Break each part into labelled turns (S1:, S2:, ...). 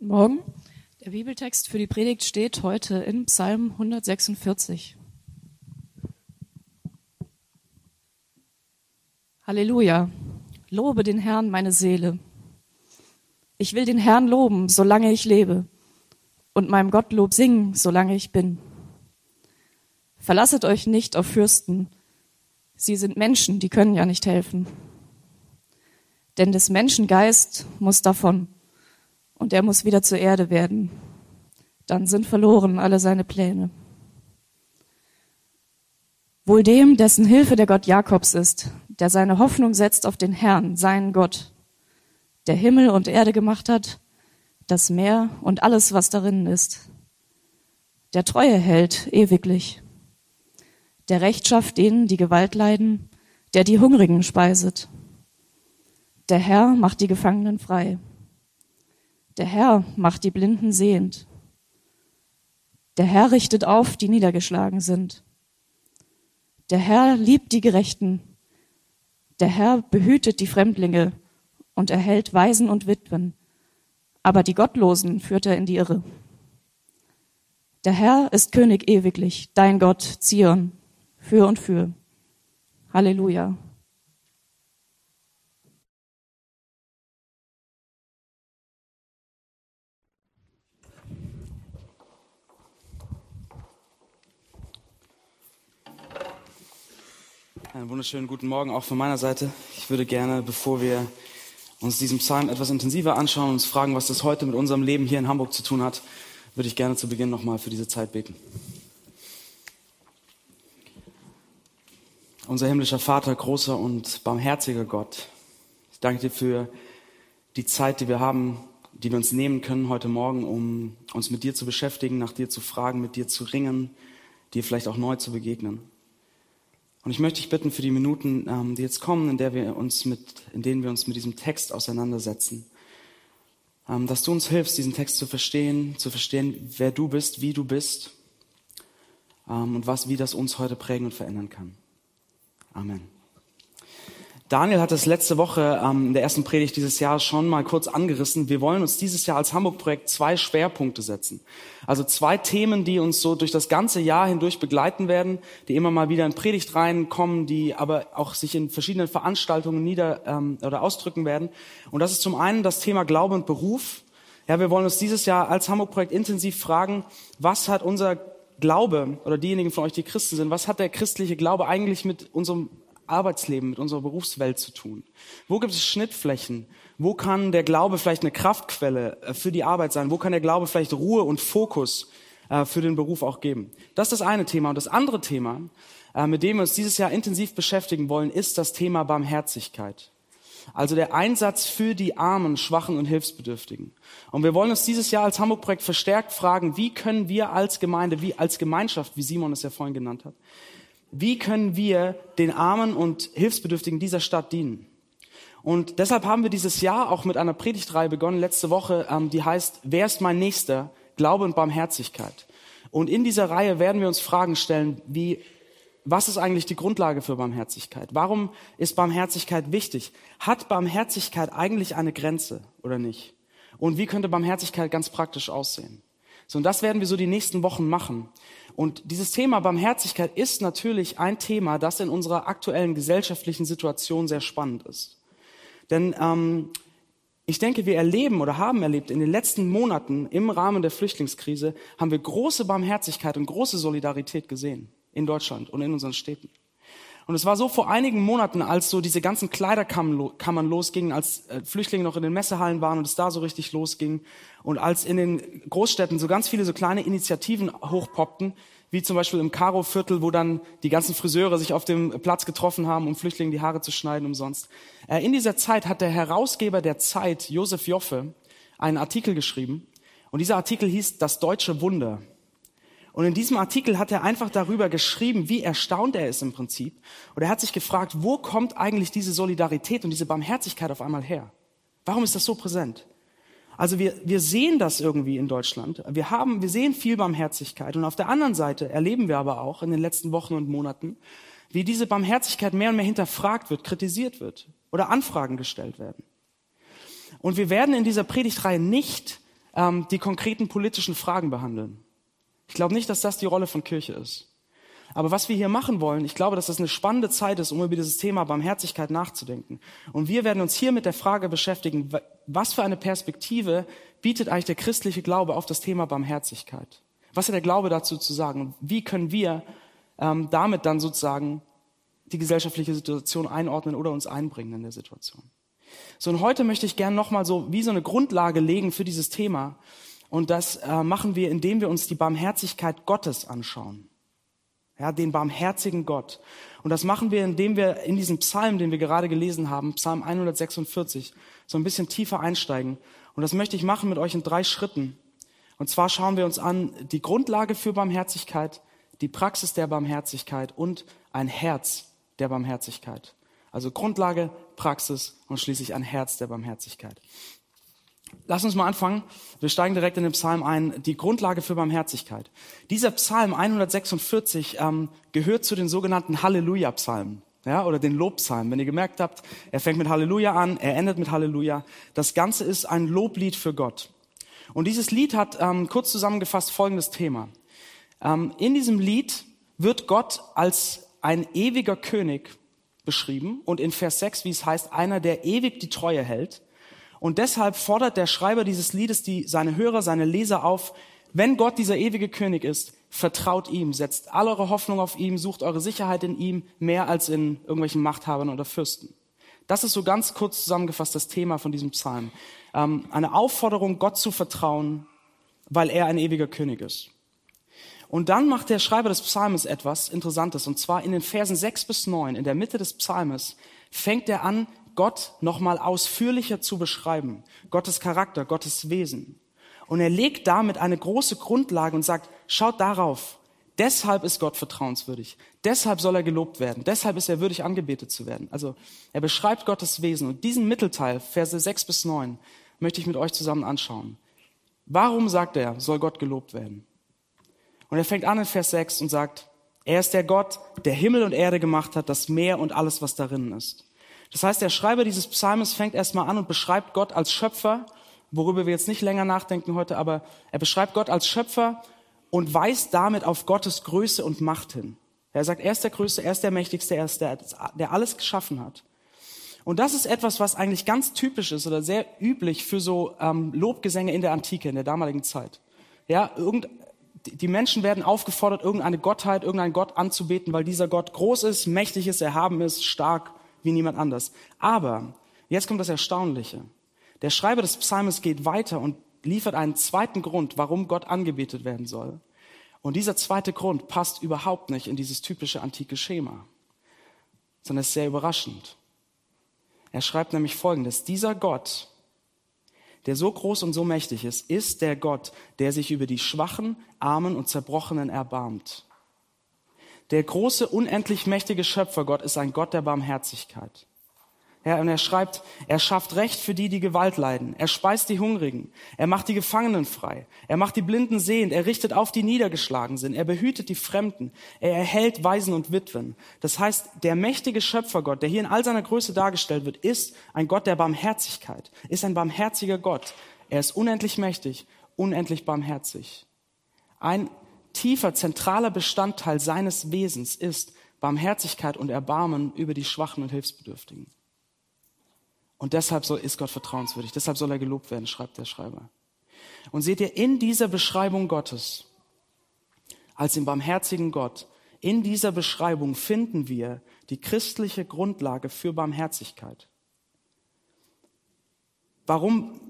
S1: Morgen. Der Bibeltext für die Predigt steht heute in Psalm 146. Halleluja. Lobe den Herrn, meine Seele. Ich will den Herrn loben, solange ich lebe, und meinem Gottlob singen, solange ich bin. Verlasset euch nicht auf Fürsten. Sie sind Menschen, die können ja nicht helfen. Denn des Menschen Geist muss davon und er muss wieder zur Erde werden. Dann sind verloren alle seine Pläne. Wohl dem, dessen Hilfe der Gott Jakobs ist, der seine Hoffnung setzt auf den Herrn, seinen Gott, der Himmel und Erde gemacht hat, das Meer und alles, was darin ist, der Treue hält ewiglich, der Recht schafft denen, die Gewalt leiden, der die Hungrigen speiset. Der Herr macht die Gefangenen frei. Der Herr macht die Blinden sehend. Der Herr richtet auf, die niedergeschlagen sind. Der Herr liebt die Gerechten. Der Herr behütet die Fremdlinge und erhält Waisen und Witwen. Aber die Gottlosen führt er in die Irre. Der Herr ist König ewiglich, dein Gott, Zion, für und für. Halleluja.
S2: Einen wunderschönen guten Morgen auch von meiner Seite. Ich würde gerne, bevor wir uns diesen Psalm etwas intensiver anschauen und uns fragen, was das heute mit unserem Leben hier in Hamburg zu tun hat, würde ich gerne zu Beginn nochmal für diese Zeit beten. Unser himmlischer Vater, großer und barmherziger Gott, ich danke dir für die Zeit, die wir haben, die wir uns nehmen können heute Morgen, um uns mit dir zu beschäftigen, nach dir zu fragen, mit dir zu ringen, dir vielleicht auch neu zu begegnen. Und ich möchte dich bitten für die Minuten, ähm, die jetzt kommen, in, der wir uns mit, in denen wir uns mit diesem Text auseinandersetzen, ähm, dass du uns hilfst, diesen Text zu verstehen, zu verstehen, wer du bist, wie du bist ähm, und was, wie das uns heute prägen und verändern kann. Amen. Daniel hat es letzte Woche ähm, in der ersten Predigt dieses Jahres schon mal kurz angerissen. Wir wollen uns dieses Jahr als Hamburg-Projekt zwei Schwerpunkte setzen. Also zwei Themen, die uns so durch das ganze Jahr hindurch begleiten werden, die immer mal wieder in Predigt reinkommen, die aber auch sich in verschiedenen Veranstaltungen nieder ähm, oder ausdrücken werden. Und das ist zum einen das Thema Glaube und Beruf. Ja, wir wollen uns dieses Jahr als Hamburg-Projekt intensiv fragen, was hat unser Glaube oder diejenigen von euch, die Christen sind, was hat der christliche Glaube eigentlich mit unserem Arbeitsleben, mit unserer Berufswelt zu tun? Wo gibt es Schnittflächen? Wo kann der Glaube vielleicht eine Kraftquelle äh, für die Arbeit sein? Wo kann der Glaube vielleicht Ruhe und Fokus äh, für den Beruf auch geben? Das ist das eine Thema. Und das andere Thema, äh, mit dem wir uns dieses Jahr intensiv beschäftigen wollen, ist das Thema Barmherzigkeit. Also der Einsatz für die Armen, Schwachen und Hilfsbedürftigen. Und wir wollen uns dieses Jahr als Hamburg-Projekt verstärkt fragen, wie können wir als Gemeinde, wie als Gemeinschaft, wie Simon es ja vorhin genannt hat, wie können wir den Armen und Hilfsbedürftigen dieser Stadt dienen? Und deshalb haben wir dieses Jahr auch mit einer Predigtreihe begonnen, letzte Woche, ähm, die heißt, wer ist mein Nächster? Glaube und Barmherzigkeit. Und in dieser Reihe werden wir uns Fragen stellen, wie, was ist eigentlich die Grundlage für Barmherzigkeit? Warum ist Barmherzigkeit wichtig? Hat Barmherzigkeit eigentlich eine Grenze oder nicht? Und wie könnte Barmherzigkeit ganz praktisch aussehen? So, und das werden wir so die nächsten Wochen machen. Und dieses Thema Barmherzigkeit ist natürlich ein Thema, das in unserer aktuellen gesellschaftlichen Situation sehr spannend ist. Denn ähm, ich denke, wir erleben oder haben erlebt in den letzten Monaten im Rahmen der Flüchtlingskrise, haben wir große Barmherzigkeit und große Solidarität gesehen in Deutschland und in unseren Städten. Und es war so vor einigen Monaten, als so diese ganzen Kleiderkammern losgingen, als äh, Flüchtlinge noch in den Messehallen waren und es da so richtig losging und als in den Großstädten so ganz viele so kleine Initiativen hochpoppten, wie zum Beispiel im Karo-Viertel, wo dann die ganzen Friseure sich auf dem Platz getroffen haben, um Flüchtlingen die Haare zu schneiden umsonst. Äh, in dieser Zeit hat der Herausgeber der Zeit, Josef Joffe, einen Artikel geschrieben. Und dieser Artikel hieß Das deutsche Wunder. Und in diesem Artikel hat er einfach darüber geschrieben, wie erstaunt er ist im Prinzip. Und er hat sich gefragt, wo kommt eigentlich diese Solidarität und diese Barmherzigkeit auf einmal her? Warum ist das so präsent? Also wir, wir sehen das irgendwie in Deutschland. Wir haben, wir sehen viel Barmherzigkeit. Und auf der anderen Seite erleben wir aber auch in den letzten Wochen und Monaten, wie diese Barmherzigkeit mehr und mehr hinterfragt wird, kritisiert wird oder Anfragen gestellt werden. Und wir werden in dieser Predigtreihe nicht ähm, die konkreten politischen Fragen behandeln. Ich glaube nicht, dass das die Rolle von Kirche ist. Aber was wir hier machen wollen, ich glaube, dass das eine spannende Zeit ist, um über dieses Thema Barmherzigkeit nachzudenken. Und wir werden uns hier mit der Frage beschäftigen, was für eine Perspektive bietet eigentlich der christliche Glaube auf das Thema Barmherzigkeit? Was hat der Glaube dazu zu sagen? Wie können wir ähm, damit dann sozusagen die gesellschaftliche Situation einordnen oder uns einbringen in der Situation? So, und heute möchte ich gerne nochmal so wie so eine Grundlage legen für dieses Thema. Und das äh, machen wir, indem wir uns die Barmherzigkeit Gottes anschauen. Ja, den barmherzigen Gott. Und das machen wir, indem wir in diesen Psalm, den wir gerade gelesen haben, Psalm 146, so ein bisschen tiefer einsteigen. Und das möchte ich machen mit euch in drei Schritten. Und zwar schauen wir uns an die Grundlage für Barmherzigkeit, die Praxis der Barmherzigkeit und ein Herz der Barmherzigkeit. Also Grundlage, Praxis und schließlich ein Herz der Barmherzigkeit. Lass uns mal anfangen. Wir steigen direkt in den Psalm ein. Die Grundlage für Barmherzigkeit. Dieser Psalm 146 ähm, gehört zu den sogenannten Halleluja-Psalmen. Ja, oder den Lobpsalm. Wenn ihr gemerkt habt, er fängt mit Halleluja an, er endet mit Halleluja. Das Ganze ist ein Loblied für Gott. Und dieses Lied hat ähm, kurz zusammengefasst folgendes Thema. Ähm, in diesem Lied wird Gott als ein ewiger König beschrieben und in Vers 6, wie es heißt, einer, der ewig die Treue hält. Und deshalb fordert der Schreiber dieses Liedes die, seine Hörer, seine Leser auf, wenn Gott dieser ewige König ist, vertraut ihm, setzt all eure Hoffnung auf ihm, sucht eure Sicherheit in ihm mehr als in irgendwelchen Machthabern oder Fürsten. Das ist so ganz kurz zusammengefasst das Thema von diesem Psalm. Ähm, eine Aufforderung, Gott zu vertrauen, weil er ein ewiger König ist. Und dann macht der Schreiber des Psalmes etwas Interessantes. Und zwar in den Versen 6 bis 9, in der Mitte des Psalmes, fängt er an, Gott nochmal ausführlicher zu beschreiben. Gottes Charakter, Gottes Wesen. Und er legt damit eine große Grundlage und sagt, schaut darauf. Deshalb ist Gott vertrauenswürdig. Deshalb soll er gelobt werden. Deshalb ist er würdig angebetet zu werden. Also er beschreibt Gottes Wesen. Und diesen Mittelteil, Verse 6 bis 9, möchte ich mit euch zusammen anschauen. Warum sagt er, soll Gott gelobt werden? Und er fängt an in Vers 6 und sagt, er ist der Gott, der Himmel und Erde gemacht hat, das Meer und alles, was darin ist. Das heißt, der Schreiber dieses Psalmes fängt erstmal an und beschreibt Gott als Schöpfer, worüber wir jetzt nicht länger nachdenken heute, aber er beschreibt Gott als Schöpfer und weist damit auf Gottes Größe und Macht hin. Er sagt, er ist der Größte, er ist der Mächtigste, er ist der, der alles geschaffen hat. Und das ist etwas, was eigentlich ganz typisch ist oder sehr üblich für so ähm, Lobgesänge in der Antike, in der damaligen Zeit. Ja, irgend, die Menschen werden aufgefordert, irgendeine Gottheit, irgendeinen Gott anzubeten, weil dieser Gott groß ist, mächtig ist, erhaben ist, stark wie niemand anders. Aber jetzt kommt das Erstaunliche. Der Schreiber des Psalmes geht weiter und liefert einen zweiten Grund, warum Gott angebetet werden soll. Und dieser zweite Grund passt überhaupt nicht in dieses typische antike Schema, sondern ist sehr überraschend. Er schreibt nämlich Folgendes. Dieser Gott, der so groß und so mächtig ist, ist der Gott, der sich über die Schwachen, Armen und Zerbrochenen erbarmt. Der große, unendlich mächtige Schöpfergott ist ein Gott der Barmherzigkeit. Ja, und er schreibt, er schafft Recht für die, die Gewalt leiden. Er speist die Hungrigen. Er macht die Gefangenen frei. Er macht die Blinden sehend. Er richtet auf, die niedergeschlagen sind. Er behütet die Fremden. Er erhält Waisen und Witwen. Das heißt, der mächtige Schöpfergott, der hier in all seiner Größe dargestellt wird, ist ein Gott der Barmherzigkeit, ist ein barmherziger Gott. Er ist unendlich mächtig, unendlich barmherzig. Ein tiefer, zentraler Bestandteil seines Wesens ist Barmherzigkeit und Erbarmen über die Schwachen und Hilfsbedürftigen. Und deshalb soll, ist Gott vertrauenswürdig. Deshalb soll er gelobt werden, schreibt der Schreiber. Und seht ihr, in dieser Beschreibung Gottes, als den barmherzigen Gott, in dieser Beschreibung finden wir die christliche Grundlage für Barmherzigkeit. Warum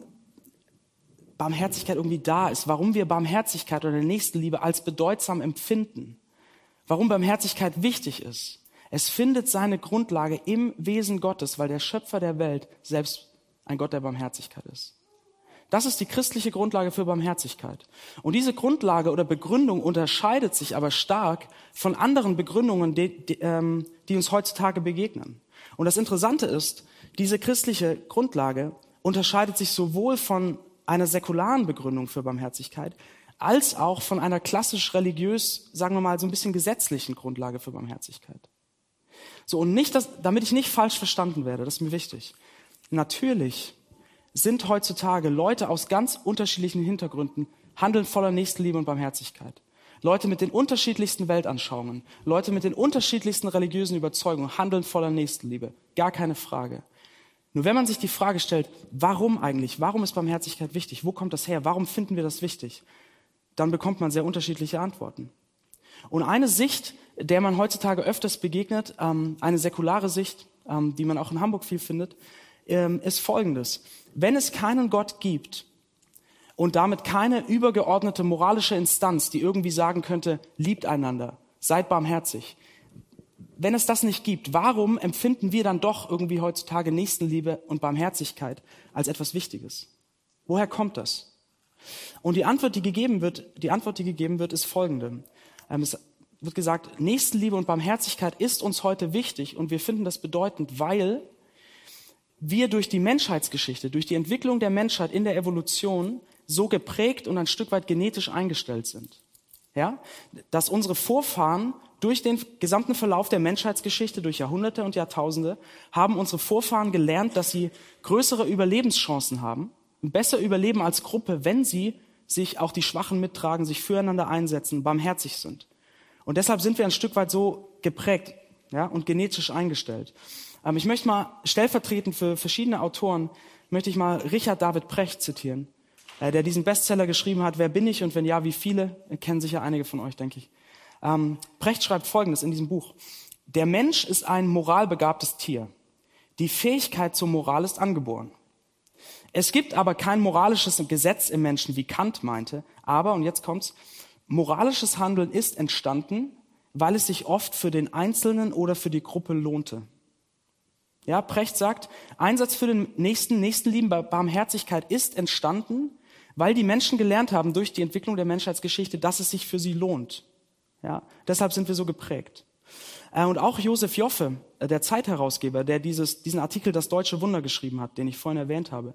S2: Barmherzigkeit irgendwie da ist, warum wir Barmherzigkeit oder Nächstenliebe als bedeutsam empfinden, warum Barmherzigkeit wichtig ist. Es findet seine Grundlage im Wesen Gottes, weil der Schöpfer der Welt selbst ein Gott der Barmherzigkeit ist. Das ist die christliche Grundlage für Barmherzigkeit. Und diese Grundlage oder Begründung unterscheidet sich aber stark von anderen Begründungen, die, die, ähm, die uns heutzutage begegnen. Und das Interessante ist, diese christliche Grundlage unterscheidet sich sowohl von einer säkularen Begründung für Barmherzigkeit als auch von einer klassisch religiös, sagen wir mal, so ein bisschen gesetzlichen Grundlage für Barmherzigkeit. So, und nicht, dass, damit ich nicht falsch verstanden werde, das ist mir wichtig. Natürlich sind heutzutage Leute aus ganz unterschiedlichen Hintergründen, handeln voller Nächstenliebe und Barmherzigkeit. Leute mit den unterschiedlichsten Weltanschauungen, Leute mit den unterschiedlichsten religiösen Überzeugungen handeln voller Nächstenliebe. Gar keine Frage. Nur wenn man sich die Frage stellt, warum eigentlich, warum ist Barmherzigkeit wichtig, wo kommt das her, warum finden wir das wichtig, dann bekommt man sehr unterschiedliche Antworten. Und eine Sicht, der man heutzutage öfters begegnet, ähm, eine säkulare Sicht, ähm, die man auch in Hamburg viel findet, ähm, ist folgendes. Wenn es keinen Gott gibt und damit keine übergeordnete moralische Instanz, die irgendwie sagen könnte, liebt einander, seid barmherzig. Wenn es das nicht gibt, warum empfinden wir dann doch irgendwie heutzutage Nächstenliebe und Barmherzigkeit als etwas Wichtiges? Woher kommt das? Und die Antwort, die gegeben wird, die Antwort, die gegeben wird, ist folgende. Ähm, es wird gesagt, Nächstenliebe und Barmherzigkeit ist uns heute wichtig und wir finden das bedeutend, weil wir durch die Menschheitsgeschichte, durch die Entwicklung der Menschheit in der Evolution so geprägt und ein Stück weit genetisch eingestellt sind. Ja, dass unsere Vorfahren durch den gesamten Verlauf der Menschheitsgeschichte, durch Jahrhunderte und Jahrtausende, haben unsere Vorfahren gelernt, dass sie größere Überlebenschancen haben, besser überleben als Gruppe, wenn sie sich auch die Schwachen mittragen, sich füreinander einsetzen, barmherzig sind. Und deshalb sind wir ein Stück weit so geprägt ja, und genetisch eingestellt. Ähm, ich möchte mal stellvertretend für verschiedene Autoren, möchte ich mal Richard David Precht zitieren, äh, der diesen Bestseller geschrieben hat, Wer bin ich und wenn ja, wie viele? Kennen sicher einige von euch, denke ich. Ähm, Precht schreibt Folgendes in diesem Buch. Der Mensch ist ein moralbegabtes Tier. Die Fähigkeit zur Moral ist angeboren. Es gibt aber kein moralisches Gesetz im Menschen, wie Kant meinte. Aber, und jetzt kommt's, moralisches Handeln ist entstanden, weil es sich oft für den Einzelnen oder für die Gruppe lohnte. Ja, Precht sagt, Einsatz für den Nächsten, Nächstenlieben, Barmherzigkeit ist entstanden, weil die Menschen gelernt haben durch die Entwicklung der Menschheitsgeschichte, dass es sich für sie lohnt. Ja, deshalb sind wir so geprägt. Äh, und auch Josef Joffe, äh, der Zeitherausgeber, der dieses, diesen Artikel Das deutsche Wunder geschrieben hat, den ich vorhin erwähnt habe,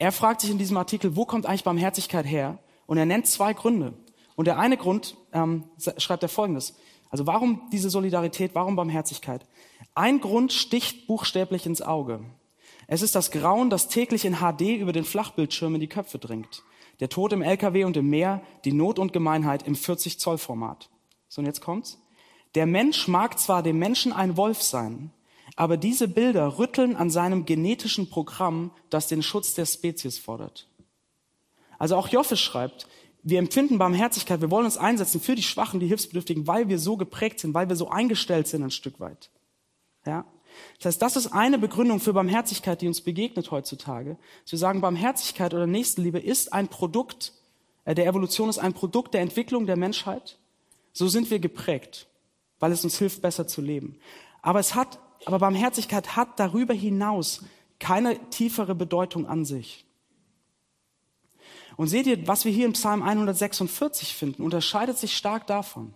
S2: er fragt sich in diesem Artikel, wo kommt eigentlich Barmherzigkeit her? Und er nennt zwei Gründe. Und der eine Grund ähm, schreibt er folgendes. Also warum diese Solidarität, warum Barmherzigkeit? Ein Grund sticht buchstäblich ins Auge. Es ist das Grauen, das täglich in HD über den Flachbildschirm in die Köpfe dringt. Der Tod im LKW und im Meer, die Not und Gemeinheit im 40 Zoll Format. So, und jetzt kommt's. Der Mensch mag zwar dem Menschen ein Wolf sein, aber diese Bilder rütteln an seinem genetischen Programm, das den Schutz der Spezies fordert. Also auch Joffe schreibt, wir empfinden Barmherzigkeit, wir wollen uns einsetzen für die Schwachen, die Hilfsbedürftigen, weil wir so geprägt sind, weil wir so eingestellt sind ein Stück weit. Ja? Das heißt, das ist eine Begründung für Barmherzigkeit, die uns begegnet heutzutage. Dass wir sagen, Barmherzigkeit oder Nächstenliebe ist ein Produkt äh, der Evolution, ist ein Produkt der Entwicklung der Menschheit. So sind wir geprägt, weil es uns hilft, besser zu leben. Aber es hat, aber Barmherzigkeit hat darüber hinaus keine tiefere Bedeutung an sich. Und seht ihr, was wir hier im Psalm 146 finden, unterscheidet sich stark davon.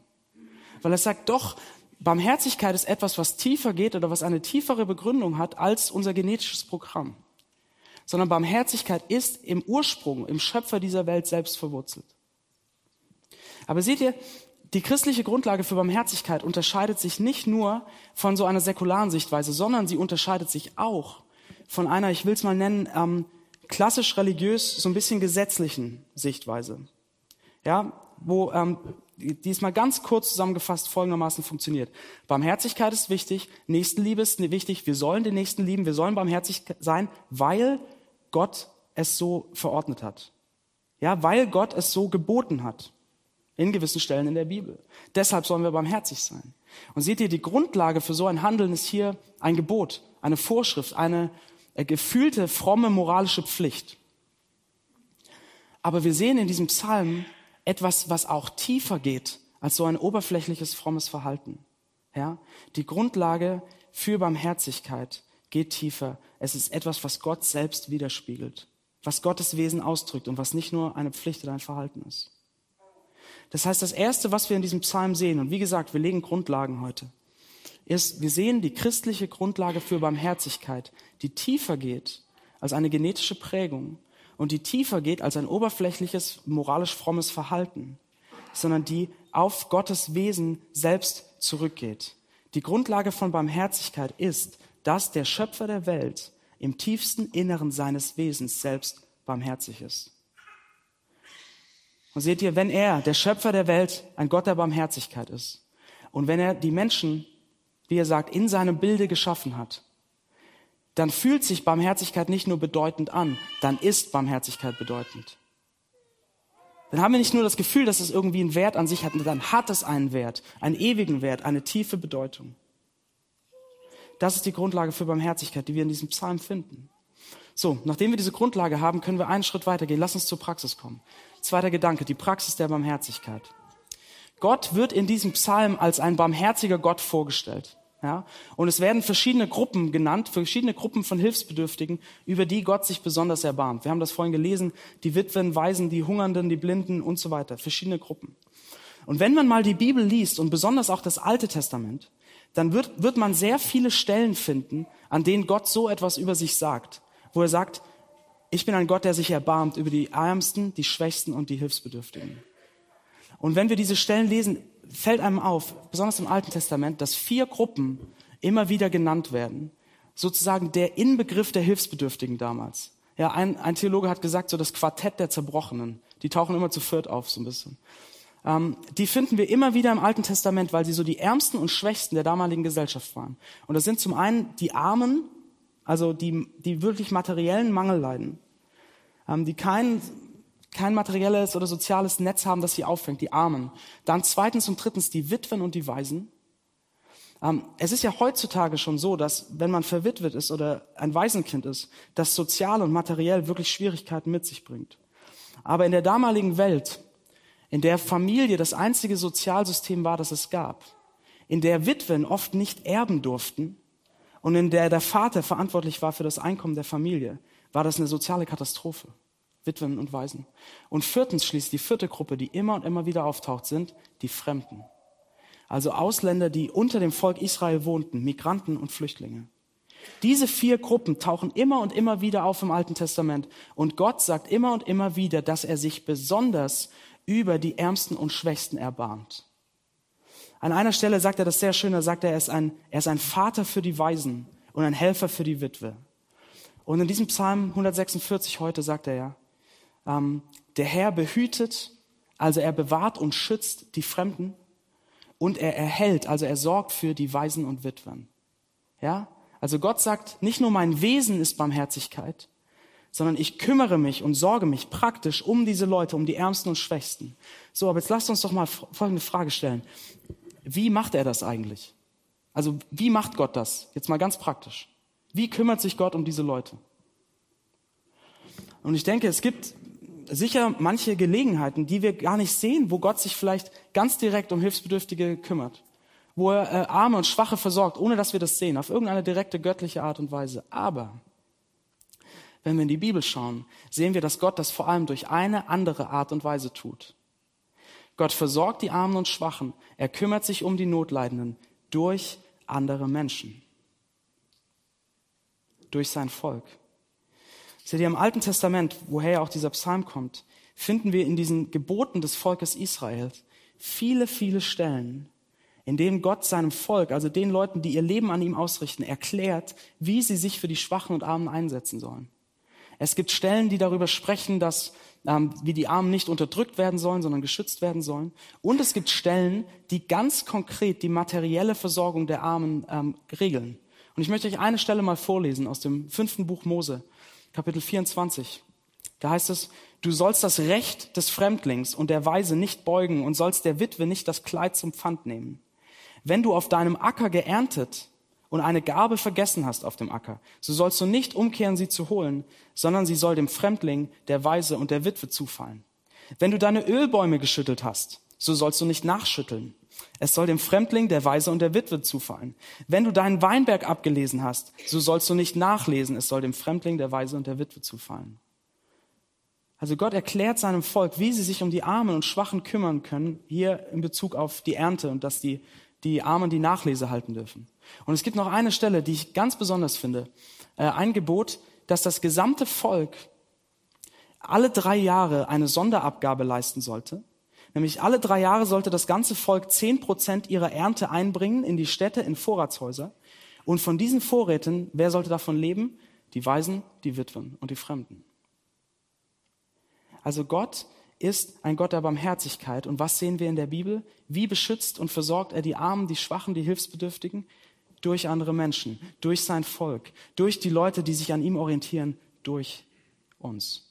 S2: Weil es sagt, doch, Barmherzigkeit ist etwas, was tiefer geht oder was eine tiefere Begründung hat als unser genetisches Programm. Sondern Barmherzigkeit ist im Ursprung, im Schöpfer dieser Welt selbst verwurzelt. Aber seht ihr, die christliche Grundlage für Barmherzigkeit unterscheidet sich nicht nur von so einer säkularen Sichtweise, sondern sie unterscheidet sich auch von einer, ich will es mal nennen, ähm, klassisch religiös, so ein bisschen gesetzlichen Sichtweise. Ja, wo ähm, diesmal ganz kurz zusammengefasst folgendermaßen funktioniert. Barmherzigkeit ist wichtig, Nächstenliebe ist wichtig, wir sollen den Nächsten lieben, wir sollen barmherzig sein, weil Gott es so verordnet hat. Ja, weil Gott es so geboten hat in gewissen Stellen in der Bibel. Deshalb sollen wir barmherzig sein. Und seht ihr, die Grundlage für so ein Handeln ist hier ein Gebot, eine Vorschrift, eine äh, gefühlte, fromme moralische Pflicht. Aber wir sehen in diesem Psalm etwas, was auch tiefer geht als so ein oberflächliches, frommes Verhalten. Ja? Die Grundlage für Barmherzigkeit geht tiefer. Es ist etwas, was Gott selbst widerspiegelt, was Gottes Wesen ausdrückt und was nicht nur eine Pflicht oder ein Verhalten ist. Das heißt, das Erste, was wir in diesem Psalm sehen, und wie gesagt, wir legen Grundlagen heute, ist, wir sehen die christliche Grundlage für Barmherzigkeit, die tiefer geht als eine genetische Prägung und die tiefer geht als ein oberflächliches, moralisch frommes Verhalten, sondern die auf Gottes Wesen selbst zurückgeht. Die Grundlage von Barmherzigkeit ist, dass der Schöpfer der Welt im tiefsten Inneren seines Wesens selbst barmherzig ist. Und seht ihr, wenn er, der Schöpfer der Welt, ein Gott der Barmherzigkeit ist, und wenn er die Menschen, wie er sagt, in seinem Bilde geschaffen hat, dann fühlt sich Barmherzigkeit nicht nur bedeutend an, dann ist Barmherzigkeit bedeutend. Dann haben wir nicht nur das Gefühl, dass es irgendwie einen Wert an sich hat, dann hat es einen Wert, einen ewigen Wert, eine tiefe Bedeutung. Das ist die Grundlage für Barmherzigkeit, die wir in diesem Psalm finden. So, nachdem wir diese Grundlage haben, können wir einen Schritt weitergehen. Lass uns zur Praxis kommen. Zweiter Gedanke, die Praxis der Barmherzigkeit. Gott wird in diesem Psalm als ein barmherziger Gott vorgestellt. Ja? Und es werden verschiedene Gruppen genannt, verschiedene Gruppen von Hilfsbedürftigen, über die Gott sich besonders erbarmt. Wir haben das vorhin gelesen, die Witwen, Waisen, die Hungernden, die Blinden und so weiter, verschiedene Gruppen. Und wenn man mal die Bibel liest und besonders auch das Alte Testament, dann wird, wird man sehr viele Stellen finden, an denen Gott so etwas über sich sagt, wo er sagt, ich bin ein Gott, der sich erbarmt über die Ärmsten, die Schwächsten und die Hilfsbedürftigen. Und wenn wir diese Stellen lesen, fällt einem auf, besonders im Alten Testament, dass vier Gruppen immer wieder genannt werden. Sozusagen der Inbegriff der Hilfsbedürftigen damals. Ja, ein, ein Theologe hat gesagt, so das Quartett der Zerbrochenen. Die tauchen immer zu viert auf, so ein bisschen. Ähm, die finden wir immer wieder im Alten Testament, weil sie so die Ärmsten und Schwächsten der damaligen Gesellschaft waren. Und das sind zum einen die Armen, also die, die wirklich materiellen Mangel leiden, ähm, die kein, kein materielles oder soziales Netz haben, das sie auffängt, die Armen. Dann zweitens und drittens die Witwen und die Waisen. Ähm, es ist ja heutzutage schon so, dass wenn man verwitwet ist oder ein Waisenkind ist, das sozial und materiell wirklich Schwierigkeiten mit sich bringt. Aber in der damaligen Welt in der Familie das einzige Sozialsystem war, das es gab, in der Witwen oft nicht erben durften und in der der Vater verantwortlich war für das Einkommen der Familie, war das eine soziale Katastrophe. Witwen und Waisen. Und viertens schließt die vierte Gruppe, die immer und immer wieder auftaucht, sind die Fremden. Also Ausländer, die unter dem Volk Israel wohnten, Migranten und Flüchtlinge. Diese vier Gruppen tauchen immer und immer wieder auf im Alten Testament. Und Gott sagt immer und immer wieder, dass er sich besonders über die Ärmsten und Schwächsten erbarmt. An einer Stelle sagt er das sehr schön, da sagt er, er ist ein, er ist ein Vater für die Weisen und ein Helfer für die Witwe. Und in diesem Psalm 146 heute sagt er ja, ähm, der Herr behütet, also er bewahrt und schützt die Fremden und er erhält, also er sorgt für die Weisen und Witwen. Ja? Also Gott sagt, nicht nur mein Wesen ist Barmherzigkeit, sondern ich kümmere mich und sorge mich praktisch um diese Leute, um die Ärmsten und Schwächsten. So, aber jetzt lasst uns doch mal folgende Frage stellen. Wie macht er das eigentlich? Also, wie macht Gott das? Jetzt mal ganz praktisch. Wie kümmert sich Gott um diese Leute? Und ich denke, es gibt sicher manche Gelegenheiten, die wir gar nicht sehen, wo Gott sich vielleicht ganz direkt um Hilfsbedürftige kümmert. Wo er äh, Arme und Schwache versorgt, ohne dass wir das sehen, auf irgendeine direkte göttliche Art und Weise. Aber wenn wir in die Bibel schauen, sehen wir, dass Gott das vor allem durch eine andere Art und Weise tut. Gott versorgt die Armen und Schwachen. Er kümmert sich um die Notleidenden durch andere Menschen. Durch sein Volk. Seht ihr, im Alten Testament, woher auch dieser Psalm kommt, finden wir in diesen Geboten des Volkes Israels viele, viele Stellen, in denen Gott seinem Volk, also den Leuten, die ihr Leben an ihm ausrichten, erklärt, wie sie sich für die Schwachen und Armen einsetzen sollen. Es gibt Stellen, die darüber sprechen, dass ähm, wie die Armen nicht unterdrückt werden sollen, sondern geschützt werden sollen. Und es gibt Stellen, die ganz konkret die materielle Versorgung der Armen ähm, regeln. Und ich möchte euch eine Stelle mal vorlesen aus dem fünften Buch Mose, Kapitel 24. Da heißt es, du sollst das Recht des Fremdlings und der Weise nicht beugen und sollst der Witwe nicht das Kleid zum Pfand nehmen. Wenn du auf deinem Acker geerntet und eine Gabe vergessen hast auf dem Acker, so sollst du nicht umkehren, sie zu holen, sondern sie soll dem Fremdling, der Weise und der Witwe zufallen. Wenn du deine Ölbäume geschüttelt hast, so sollst du nicht nachschütteln. Es soll dem Fremdling, der Weise und der Witwe zufallen. Wenn du deinen Weinberg abgelesen hast, so sollst du nicht nachlesen. Es soll dem Fremdling, der Weise und der Witwe zufallen. Also Gott erklärt seinem Volk, wie sie sich um die Armen und Schwachen kümmern können, hier in Bezug auf die Ernte und dass die, die Armen die Nachlese halten dürfen. Und es gibt noch eine Stelle, die ich ganz besonders finde. Äh, ein Gebot, dass das gesamte Volk alle drei Jahre eine Sonderabgabe leisten sollte. Nämlich alle drei Jahre sollte das ganze Volk zehn Prozent ihrer Ernte einbringen in die Städte, in Vorratshäuser. Und von diesen Vorräten, wer sollte davon leben? Die Weisen, die Witwen und die Fremden. Also Gott ist ein Gott der Barmherzigkeit. Und was sehen wir in der Bibel? Wie beschützt und versorgt er die Armen, die Schwachen, die Hilfsbedürftigen? Durch andere Menschen, durch sein Volk, durch die Leute, die sich an ihm orientieren, durch uns.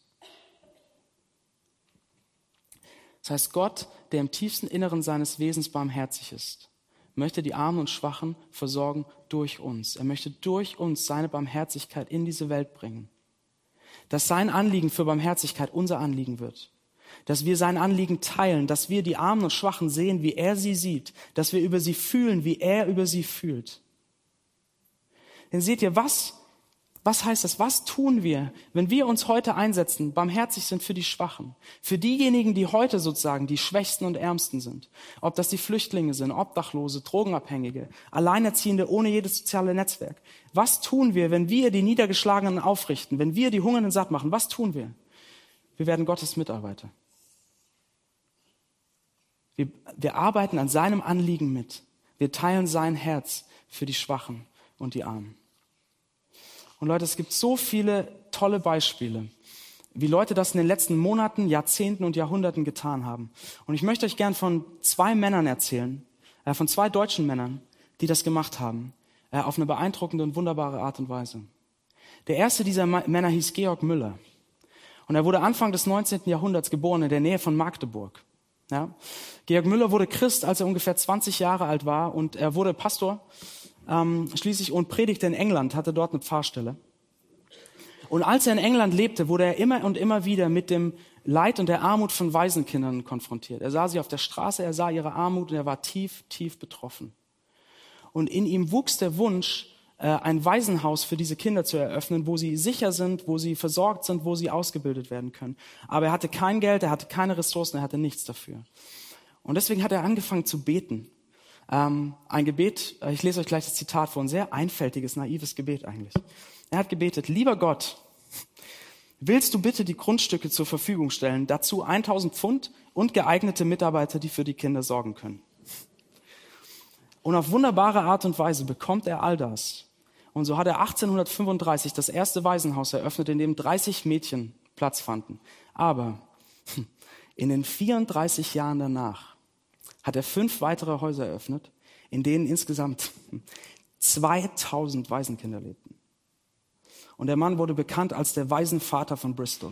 S2: Das heißt, Gott, der im tiefsten Inneren seines Wesens barmherzig ist, möchte die Armen und Schwachen versorgen durch uns. Er möchte durch uns seine Barmherzigkeit in diese Welt bringen. Dass sein Anliegen für Barmherzigkeit unser Anliegen wird dass wir sein Anliegen teilen, dass wir die Armen und Schwachen sehen, wie er sie sieht, dass wir über sie fühlen, wie er über sie fühlt. Denn seht ihr, was, was heißt das? Was tun wir, wenn wir uns heute einsetzen, barmherzig sind für die Schwachen, für diejenigen, die heute sozusagen die Schwächsten und Ärmsten sind? Ob das die Flüchtlinge sind, Obdachlose, Drogenabhängige, Alleinerziehende ohne jedes soziale Netzwerk. Was tun wir, wenn wir die Niedergeschlagenen aufrichten, wenn wir die Hungernden satt machen? Was tun wir? Wir werden Gottes Mitarbeiter. Wir, wir arbeiten an seinem Anliegen mit. Wir teilen sein Herz für die Schwachen und die Armen. Und Leute, es gibt so viele tolle Beispiele, wie Leute das in den letzten Monaten, Jahrzehnten und Jahrhunderten getan haben. Und ich möchte euch gern von zwei Männern erzählen, äh, von zwei deutschen Männern, die das gemacht haben, äh, auf eine beeindruckende und wunderbare Art und Weise. Der erste dieser Männer hieß Georg Müller. Und er wurde Anfang des 19. Jahrhunderts geboren in der Nähe von Magdeburg. Ja. Georg Müller wurde Christ, als er ungefähr 20 Jahre alt war und er wurde Pastor ähm, schließlich und predigte in England, hatte dort eine Pfarrstelle. Und als er in England lebte, wurde er immer und immer wieder mit dem Leid und der Armut von Waisenkindern konfrontiert. Er sah sie auf der Straße, er sah ihre Armut und er war tief, tief betroffen. Und in ihm wuchs der Wunsch, äh, ein Waisenhaus für diese Kinder zu eröffnen, wo sie sicher sind, wo sie versorgt sind, wo sie ausgebildet werden können. Aber er hatte kein Geld, er hatte keine Ressourcen, er hatte nichts dafür. Und deswegen hat er angefangen zu beten. Ähm, ein Gebet, äh, ich lese euch gleich das Zitat vor, ein sehr einfältiges, naives Gebet eigentlich. Er hat gebetet, lieber Gott, willst du bitte die Grundstücke zur Verfügung stellen, dazu 1000 Pfund und geeignete Mitarbeiter, die für die Kinder sorgen können. Und auf wunderbare Art und Weise bekommt er all das. Und so hat er 1835 das erste Waisenhaus eröffnet, in dem 30 Mädchen Platz fanden. Aber in den 34 Jahren danach hat er fünf weitere Häuser eröffnet, in denen insgesamt 2000 Waisenkinder lebten. Und der Mann wurde bekannt als der Waisenvater von Bristol.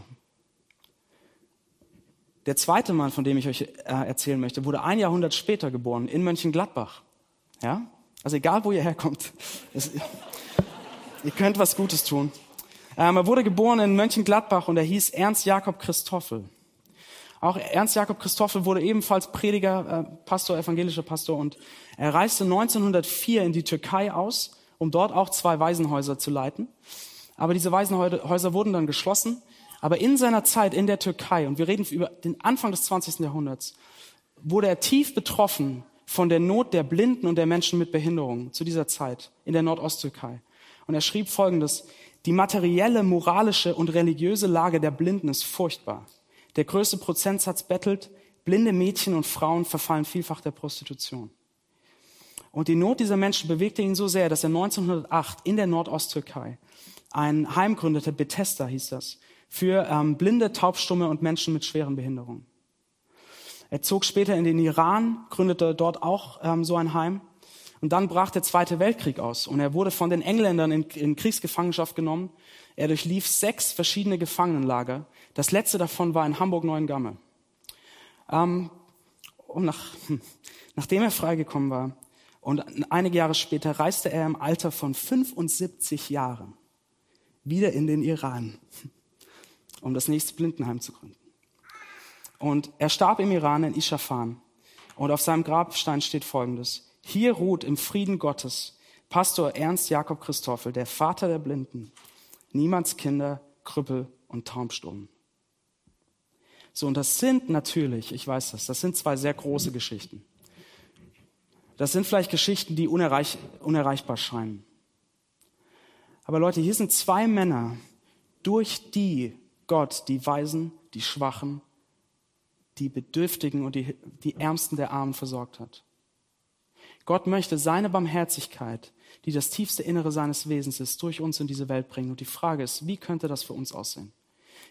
S2: Der zweite Mann, von dem ich euch äh, erzählen möchte, wurde ein Jahrhundert später geboren, in Mönchengladbach. Ja? Also egal, wo ihr herkommt. Es, Ihr könnt was Gutes tun. Ähm, er wurde geboren in Mönchengladbach und er hieß Ernst Jakob Christoffel. Auch Ernst Jakob Christoffel wurde ebenfalls Prediger, äh, Pastor, evangelischer Pastor und er reiste 1904 in die Türkei aus, um dort auch zwei Waisenhäuser zu leiten. Aber diese Waisenhäuser wurden dann geschlossen. Aber in seiner Zeit in der Türkei, und wir reden über den Anfang des 20. Jahrhunderts, wurde er tief betroffen von der Not der Blinden und der Menschen mit Behinderung zu dieser Zeit in der Nordosttürkei. Und er schrieb Folgendes. Die materielle, moralische und religiöse Lage der Blinden ist furchtbar. Der größte Prozentsatz bettelt, blinde Mädchen und Frauen verfallen vielfach der Prostitution. Und die Not dieser Menschen bewegte ihn so sehr, dass er 1908 in der Nordosttürkei ein Heim gründete, Bethesda hieß das, für ähm, Blinde, Taubstumme und Menschen mit schweren Behinderungen. Er zog später in den Iran, gründete dort auch ähm, so ein Heim und dann brach der Zweite Weltkrieg aus und er wurde von den Engländern in, in Kriegsgefangenschaft genommen. Er durchlief sechs verschiedene Gefangenenlager. Das letzte davon war in Hamburg-Neuengamme. Ähm, und nach, nachdem er freigekommen war und einige Jahre später reiste er im Alter von 75 Jahren wieder in den Iran, um das nächste Blindenheim zu gründen. Und er starb im Iran in Isfahan. Und auf seinem Grabstein steht Folgendes. Hier ruht im Frieden Gottes Pastor Ernst Jakob Christoffel, der Vater der Blinden, niemands Kinder, Krüppel und Taubstummen. So, und das sind natürlich, ich weiß das, das sind zwei sehr große Geschichten. Das sind vielleicht Geschichten, die unerreich, unerreichbar scheinen. Aber Leute, hier sind zwei Männer, durch die Gott die Weisen, die Schwachen, die Bedürftigen und die, die Ärmsten der Armen versorgt hat. Gott möchte seine Barmherzigkeit, die das tiefste Innere seines Wesens ist, durch uns in diese Welt bringen. Und die Frage ist, wie könnte das für uns aussehen?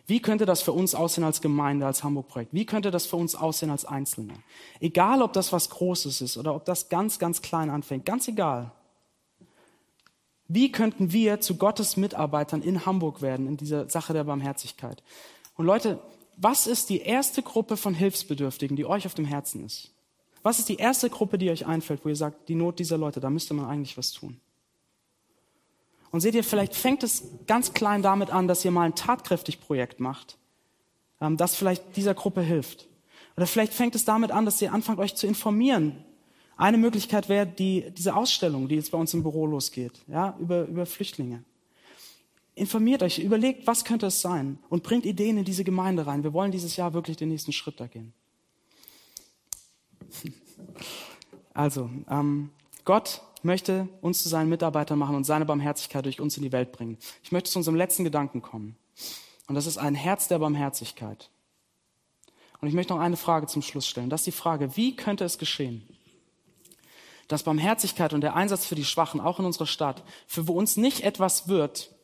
S2: Wie könnte das für uns aussehen als Gemeinde, als Hamburg-Projekt? Wie könnte das für uns aussehen als Einzelne? Egal, ob das was Großes ist oder ob das ganz, ganz klein anfängt, ganz egal. Wie könnten wir zu Gottes Mitarbeitern in Hamburg werden, in dieser Sache der Barmherzigkeit? Und Leute, was ist die erste Gruppe von Hilfsbedürftigen, die euch auf dem Herzen ist? Was ist die erste Gruppe, die euch einfällt, wo ihr sagt, die Not dieser Leute, da müsste man eigentlich was tun? Und seht ihr, vielleicht fängt es ganz klein damit an, dass ihr mal ein tatkräftig Projekt macht, ähm, das vielleicht dieser Gruppe hilft. Oder vielleicht fängt es damit an, dass ihr anfangt, euch zu informieren. Eine Möglichkeit wäre die, diese Ausstellung, die jetzt bei uns im Büro losgeht, ja, über, über Flüchtlinge. Informiert euch, überlegt, was könnte es sein und bringt Ideen in diese Gemeinde rein. Wir wollen dieses Jahr wirklich den nächsten Schritt da gehen. Also, ähm, Gott möchte uns zu seinen Mitarbeitern machen und seine Barmherzigkeit durch uns in die Welt bringen. Ich möchte zu unserem letzten Gedanken kommen. Und das ist ein Herz der Barmherzigkeit. Und ich möchte noch eine Frage zum Schluss stellen. Das ist die Frage, wie könnte es geschehen, dass Barmherzigkeit und der Einsatz für die Schwachen auch in unserer Stadt für uns nicht etwas wird,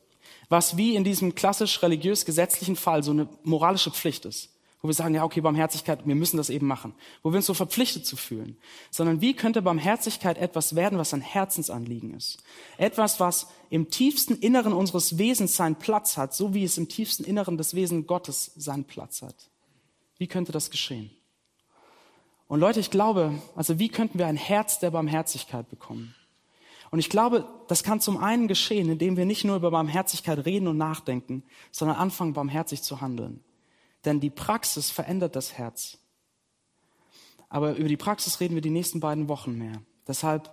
S2: was wie in diesem klassisch religiös-gesetzlichen Fall so eine moralische Pflicht ist wo wir sagen, ja, okay, Barmherzigkeit, wir müssen das eben machen, wo wir uns so verpflichtet zu fühlen, sondern wie könnte Barmherzigkeit etwas werden, was ein Herzensanliegen ist? Etwas, was im tiefsten Inneren unseres Wesens seinen Platz hat, so wie es im tiefsten Inneren des Wesens Gottes seinen Platz hat. Wie könnte das geschehen? Und Leute, ich glaube, also wie könnten wir ein Herz der Barmherzigkeit bekommen? Und ich glaube, das kann zum einen geschehen, indem wir nicht nur über Barmherzigkeit reden und nachdenken, sondern anfangen, barmherzig zu handeln. Denn die Praxis verändert das Herz. Aber über die Praxis reden wir die nächsten beiden Wochen mehr. Deshalb,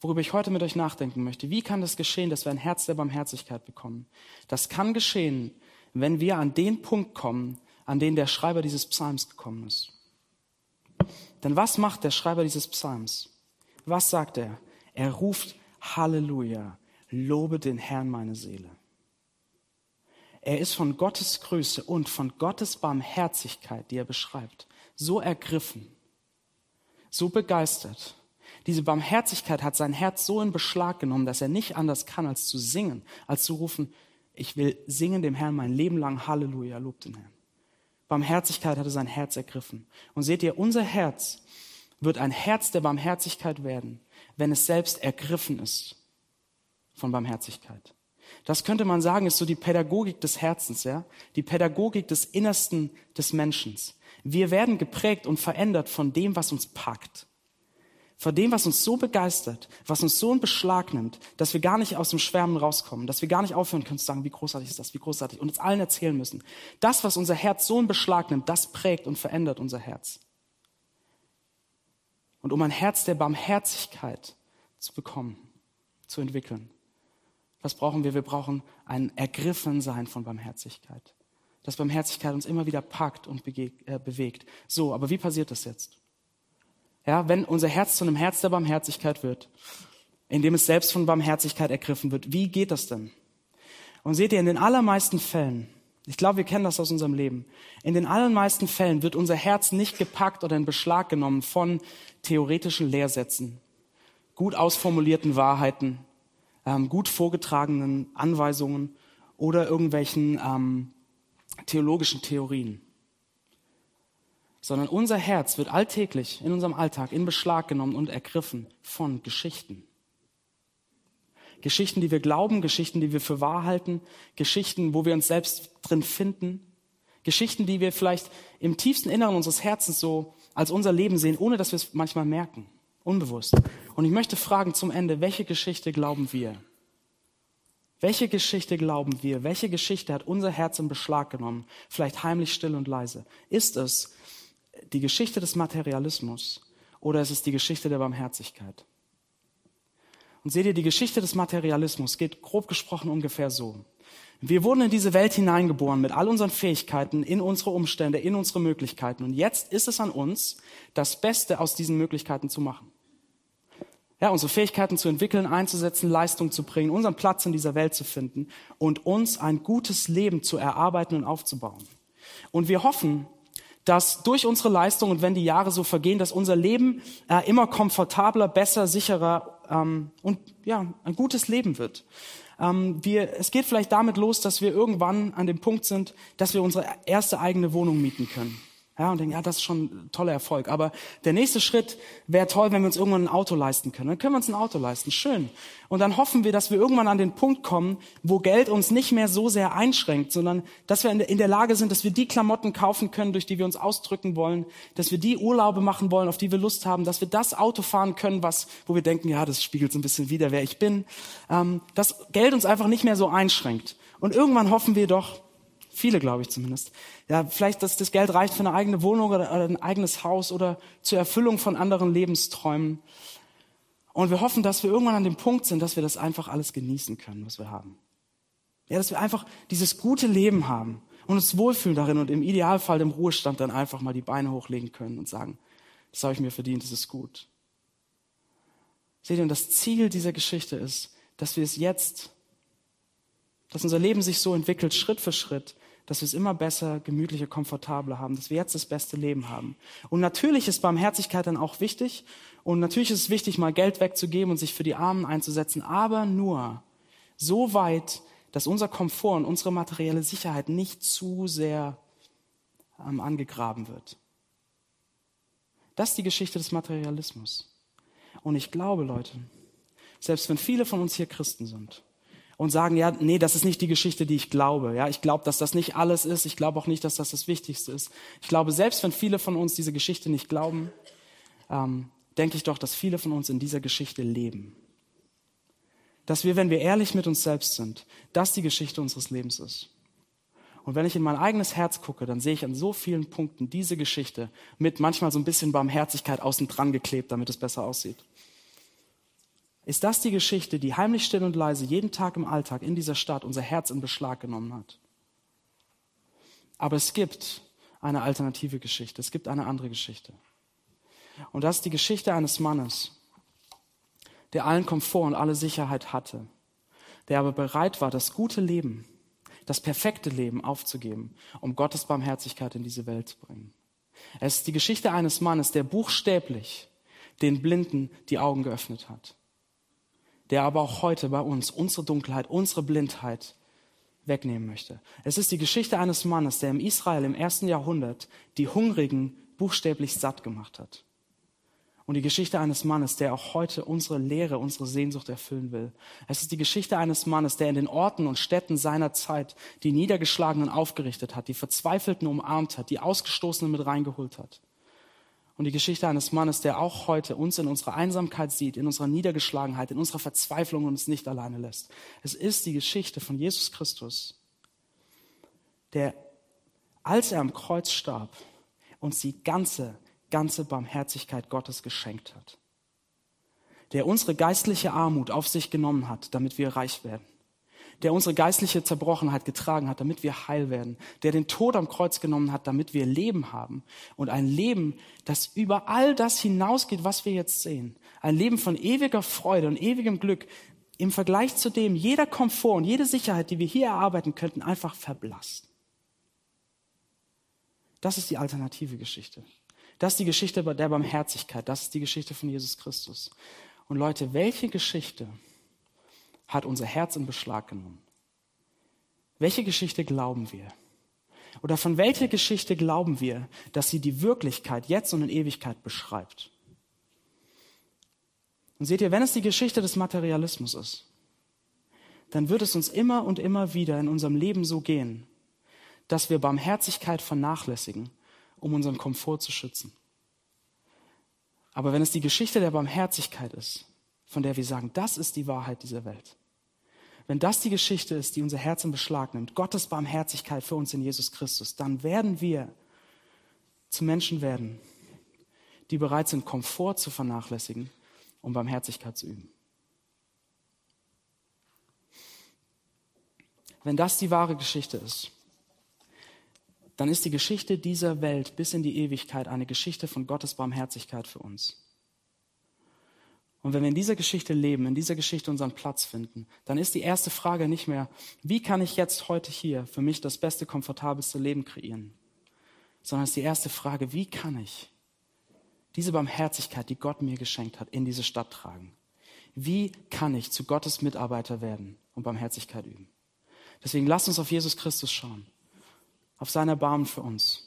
S2: worüber ich heute mit euch nachdenken möchte, wie kann das geschehen, dass wir ein Herz der Barmherzigkeit bekommen? Das kann geschehen, wenn wir an den Punkt kommen, an den der Schreiber dieses Psalms gekommen ist. Denn was macht der Schreiber dieses Psalms? Was sagt er? Er ruft Halleluja, lobe den Herrn meine Seele. Er ist von Gottes Größe und von Gottes Barmherzigkeit, die er beschreibt, so ergriffen, so begeistert. Diese Barmherzigkeit hat sein Herz so in Beschlag genommen, dass er nicht anders kann, als zu singen, als zu rufen, ich will singen dem Herrn mein Leben lang Halleluja, lobt den Herrn. Barmherzigkeit hatte sein Herz ergriffen. Und seht ihr, unser Herz wird ein Herz der Barmherzigkeit werden, wenn es selbst ergriffen ist von Barmherzigkeit. Das könnte man sagen, ist so die Pädagogik des Herzens, ja? Die Pädagogik des Innersten des Menschen. Wir werden geprägt und verändert von dem, was uns packt. Von dem, was uns so begeistert, was uns so in Beschlag nimmt, dass wir gar nicht aus dem Schwärmen rauskommen, dass wir gar nicht aufhören können zu sagen, wie großartig ist das, wie großartig, und uns allen erzählen müssen. Das, was unser Herz so in Beschlag nimmt, das prägt und verändert unser Herz. Und um ein Herz der Barmherzigkeit zu bekommen, zu entwickeln, was brauchen wir? Wir brauchen ein Ergriffensein von Barmherzigkeit. Dass Barmherzigkeit uns immer wieder packt und äh, bewegt. So, aber wie passiert das jetzt? Ja, wenn unser Herz zu einem Herz der Barmherzigkeit wird, in dem es selbst von Barmherzigkeit ergriffen wird, wie geht das denn? Und seht ihr, in den allermeisten Fällen, ich glaube, wir kennen das aus unserem Leben, in den allermeisten Fällen wird unser Herz nicht gepackt oder in Beschlag genommen von theoretischen Lehrsätzen, gut ausformulierten Wahrheiten, ähm, gut vorgetragenen Anweisungen oder irgendwelchen ähm, theologischen Theorien. Sondern unser Herz wird alltäglich in unserem Alltag in Beschlag genommen und ergriffen von Geschichten. Geschichten, die wir glauben, Geschichten, die wir für wahr halten, Geschichten, wo wir uns selbst drin finden, Geschichten, die wir vielleicht im tiefsten Inneren unseres Herzens so als unser Leben sehen, ohne dass wir es manchmal merken. Unbewusst. Und ich möchte fragen zum Ende, welche Geschichte glauben wir? Welche Geschichte glauben wir? Welche Geschichte hat unser Herz in Beschlag genommen? Vielleicht heimlich, still und leise. Ist es die Geschichte des Materialismus oder ist es die Geschichte der Barmherzigkeit? Und seht ihr, die Geschichte des Materialismus geht grob gesprochen ungefähr so. Wir wurden in diese Welt hineingeboren mit all unseren Fähigkeiten, in unsere Umstände, in unsere Möglichkeiten. Und jetzt ist es an uns, das Beste aus diesen Möglichkeiten zu machen. Ja, unsere Fähigkeiten zu entwickeln, einzusetzen, Leistung zu bringen, unseren Platz in dieser Welt zu finden und uns ein gutes Leben zu erarbeiten und aufzubauen. Und wir hoffen, dass durch unsere Leistung und wenn die Jahre so vergehen, dass unser Leben äh, immer komfortabler, besser, sicherer ähm, und ja ein gutes Leben wird. Ähm, wir, es geht vielleicht damit los, dass wir irgendwann an dem Punkt sind, dass wir unsere erste eigene Wohnung mieten können. Ja, und denken, ja, das ist schon ein toller Erfolg. Aber der nächste Schritt wäre toll, wenn wir uns irgendwann ein Auto leisten können. Dann können wir uns ein Auto leisten. Schön. Und dann hoffen wir, dass wir irgendwann an den Punkt kommen, wo Geld uns nicht mehr so sehr einschränkt, sondern dass wir in der Lage sind, dass wir die Klamotten kaufen können, durch die wir uns ausdrücken wollen, dass wir die Urlaube machen wollen, auf die wir Lust haben, dass wir das Auto fahren können, was, wo wir denken, ja, das spiegelt so ein bisschen wider, wer ich bin. Ähm, dass Geld uns einfach nicht mehr so einschränkt. Und irgendwann hoffen wir doch, Viele, glaube ich zumindest. Ja, vielleicht, dass das Geld reicht für eine eigene Wohnung oder, ein eigenes Haus oder zur Erfüllung von anderen Lebensträumen. Und wir hoffen, dass wir irgendwann an dem Punkt sind, dass wir das einfach alles genießen können, was wir haben. Ja, dass wir einfach dieses gute Leben haben und uns wohlfühlen darin und im Idealfall im Ruhestand dann einfach mal die Beine hochlegen können und sagen, das habe ich mir verdient, das ist gut. Seht ihr, und das Ziel dieser Geschichte ist, dass wir es jetzt, dass unser Leben sich so entwickelt, Schritt für Schritt, dass wir es immer besser, gemütlicher, komfortabler haben, dass wir jetzt das beste Leben haben. Und natürlich ist Barmherzigkeit dann auch wichtig. Und natürlich ist es wichtig, mal Geld wegzugeben und sich für die Armen einzusetzen, aber nur so weit, dass unser Komfort und unsere materielle Sicherheit nicht zu sehr ähm, angegraben wird. Das ist die Geschichte des Materialismus. Und ich glaube, Leute, selbst wenn viele von uns hier Christen sind, und sagen, ja, nee, das ist nicht die Geschichte, die ich glaube. Ja, ich glaube, dass das nicht alles ist. Ich glaube auch nicht, dass das das Wichtigste ist. Ich glaube, selbst wenn viele von uns diese Geschichte nicht glauben, ähm, denke ich doch, dass viele von uns in dieser Geschichte leben. Dass wir, wenn wir ehrlich mit uns selbst sind, das die Geschichte unseres Lebens ist. Und wenn ich in mein eigenes Herz gucke, dann sehe ich an so vielen Punkten diese Geschichte mit manchmal so ein bisschen Barmherzigkeit außen dran geklebt, damit es besser aussieht. Ist das die Geschichte, die heimlich still und leise jeden Tag im Alltag in dieser Stadt unser Herz in Beschlag genommen hat? Aber es gibt eine alternative Geschichte. Es gibt eine andere Geschichte. Und das ist die Geschichte eines Mannes, der allen Komfort und alle Sicherheit hatte, der aber bereit war, das gute Leben, das perfekte Leben aufzugeben, um Gottes Barmherzigkeit in diese Welt zu bringen. Es ist die Geschichte eines Mannes, der buchstäblich den Blinden die Augen geöffnet hat der aber auch heute bei uns unsere Dunkelheit, unsere Blindheit wegnehmen möchte. Es ist die Geschichte eines Mannes, der im Israel im ersten Jahrhundert die Hungrigen buchstäblich satt gemacht hat. Und die Geschichte eines Mannes, der auch heute unsere Lehre, unsere Sehnsucht erfüllen will. Es ist die Geschichte eines Mannes, der in den Orten und Städten seiner Zeit die Niedergeschlagenen aufgerichtet hat, die Verzweifelten umarmt hat, die Ausgestoßenen mit reingeholt hat und die Geschichte eines Mannes, der auch heute uns in unserer Einsamkeit sieht, in unserer Niedergeschlagenheit, in unserer Verzweiflung und uns nicht alleine lässt. Es ist die Geschichte von Jesus Christus, der, als er am Kreuz starb, uns die ganze, ganze Barmherzigkeit Gottes geschenkt hat. Der unsere geistliche Armut auf sich genommen hat, damit wir reich werden der unsere geistliche Zerbrochenheit getragen hat, damit wir heil werden, der den Tod am Kreuz genommen hat, damit wir Leben haben und ein Leben, das über all das hinausgeht, was wir jetzt sehen. Ein Leben von ewiger Freude und ewigem Glück im Vergleich zu dem jeder Komfort und jede Sicherheit, die wir hier erarbeiten könnten, einfach verblasst. Das ist die alternative Geschichte. Das ist die Geschichte der Barmherzigkeit. Das ist die Geschichte von Jesus Christus. Und Leute, welche Geschichte hat unser Herz in Beschlag genommen. Welche Geschichte glauben wir? Oder von welcher Geschichte glauben wir, dass sie die Wirklichkeit jetzt und in Ewigkeit beschreibt? Und seht ihr, wenn es die Geschichte des Materialismus ist, dann wird es uns immer und immer wieder in unserem Leben so gehen, dass wir Barmherzigkeit vernachlässigen, um unseren Komfort zu schützen. Aber wenn es die Geschichte der Barmherzigkeit ist, von der wir sagen, das ist die Wahrheit dieser Welt. Wenn das die Geschichte ist, die unser Herz in Beschlag nimmt, Gottes Barmherzigkeit für uns in Jesus Christus, dann werden wir zu Menschen werden, die bereit sind, Komfort zu vernachlässigen, um Barmherzigkeit zu üben. Wenn das die wahre Geschichte ist, dann ist die Geschichte dieser Welt bis in die Ewigkeit eine Geschichte von Gottes Barmherzigkeit für uns. Und wenn wir in dieser Geschichte leben, in dieser Geschichte unseren Platz finden, dann ist die erste Frage nicht mehr, wie kann ich jetzt heute hier für mich das beste, komfortabelste Leben kreieren? sondern ist die erste Frage, wie kann ich diese Barmherzigkeit, die Gott mir geschenkt hat, in diese Stadt tragen? Wie kann ich zu Gottes Mitarbeiter werden und Barmherzigkeit üben? Deswegen lasst uns auf Jesus Christus schauen, auf sein Erbarmen für uns,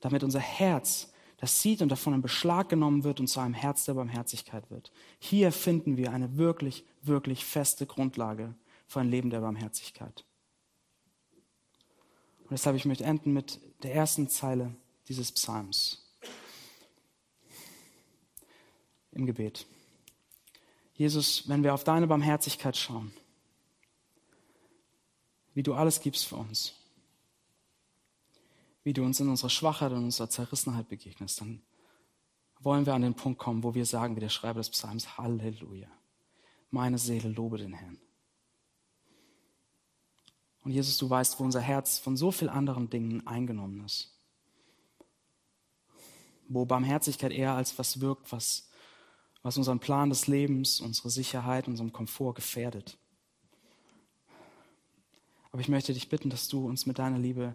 S2: damit unser Herz das sieht und davon in Beschlag genommen wird und zu einem Herz der Barmherzigkeit wird. Hier finden wir eine wirklich, wirklich feste Grundlage für ein Leben der Barmherzigkeit. Und deshalb ich möchte enden mit der ersten Zeile dieses Psalms im Gebet. Jesus, wenn wir auf deine Barmherzigkeit schauen, wie du alles gibst für uns, wie du uns in unserer Schwachheit und unserer Zerrissenheit begegnest, dann wollen wir an den Punkt kommen, wo wir sagen, wie der Schreiber des Psalms, Halleluja. Meine Seele lobe den Herrn. Und Jesus, du weißt, wo unser Herz von so vielen anderen Dingen eingenommen ist. Wo Barmherzigkeit eher als was wirkt, was, was unseren Plan des Lebens, unsere Sicherheit, unseren Komfort gefährdet. Aber ich möchte dich bitten, dass du uns mit deiner Liebe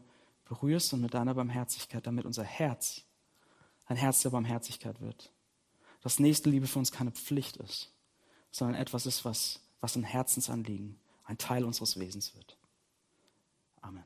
S2: berührst und mit deiner Barmherzigkeit, damit unser Herz ein Herz der Barmherzigkeit wird. Dass Nächstenliebe für uns keine Pflicht ist, sondern etwas ist, was, was ein Herzensanliegen, ein Teil unseres Wesens wird. Amen.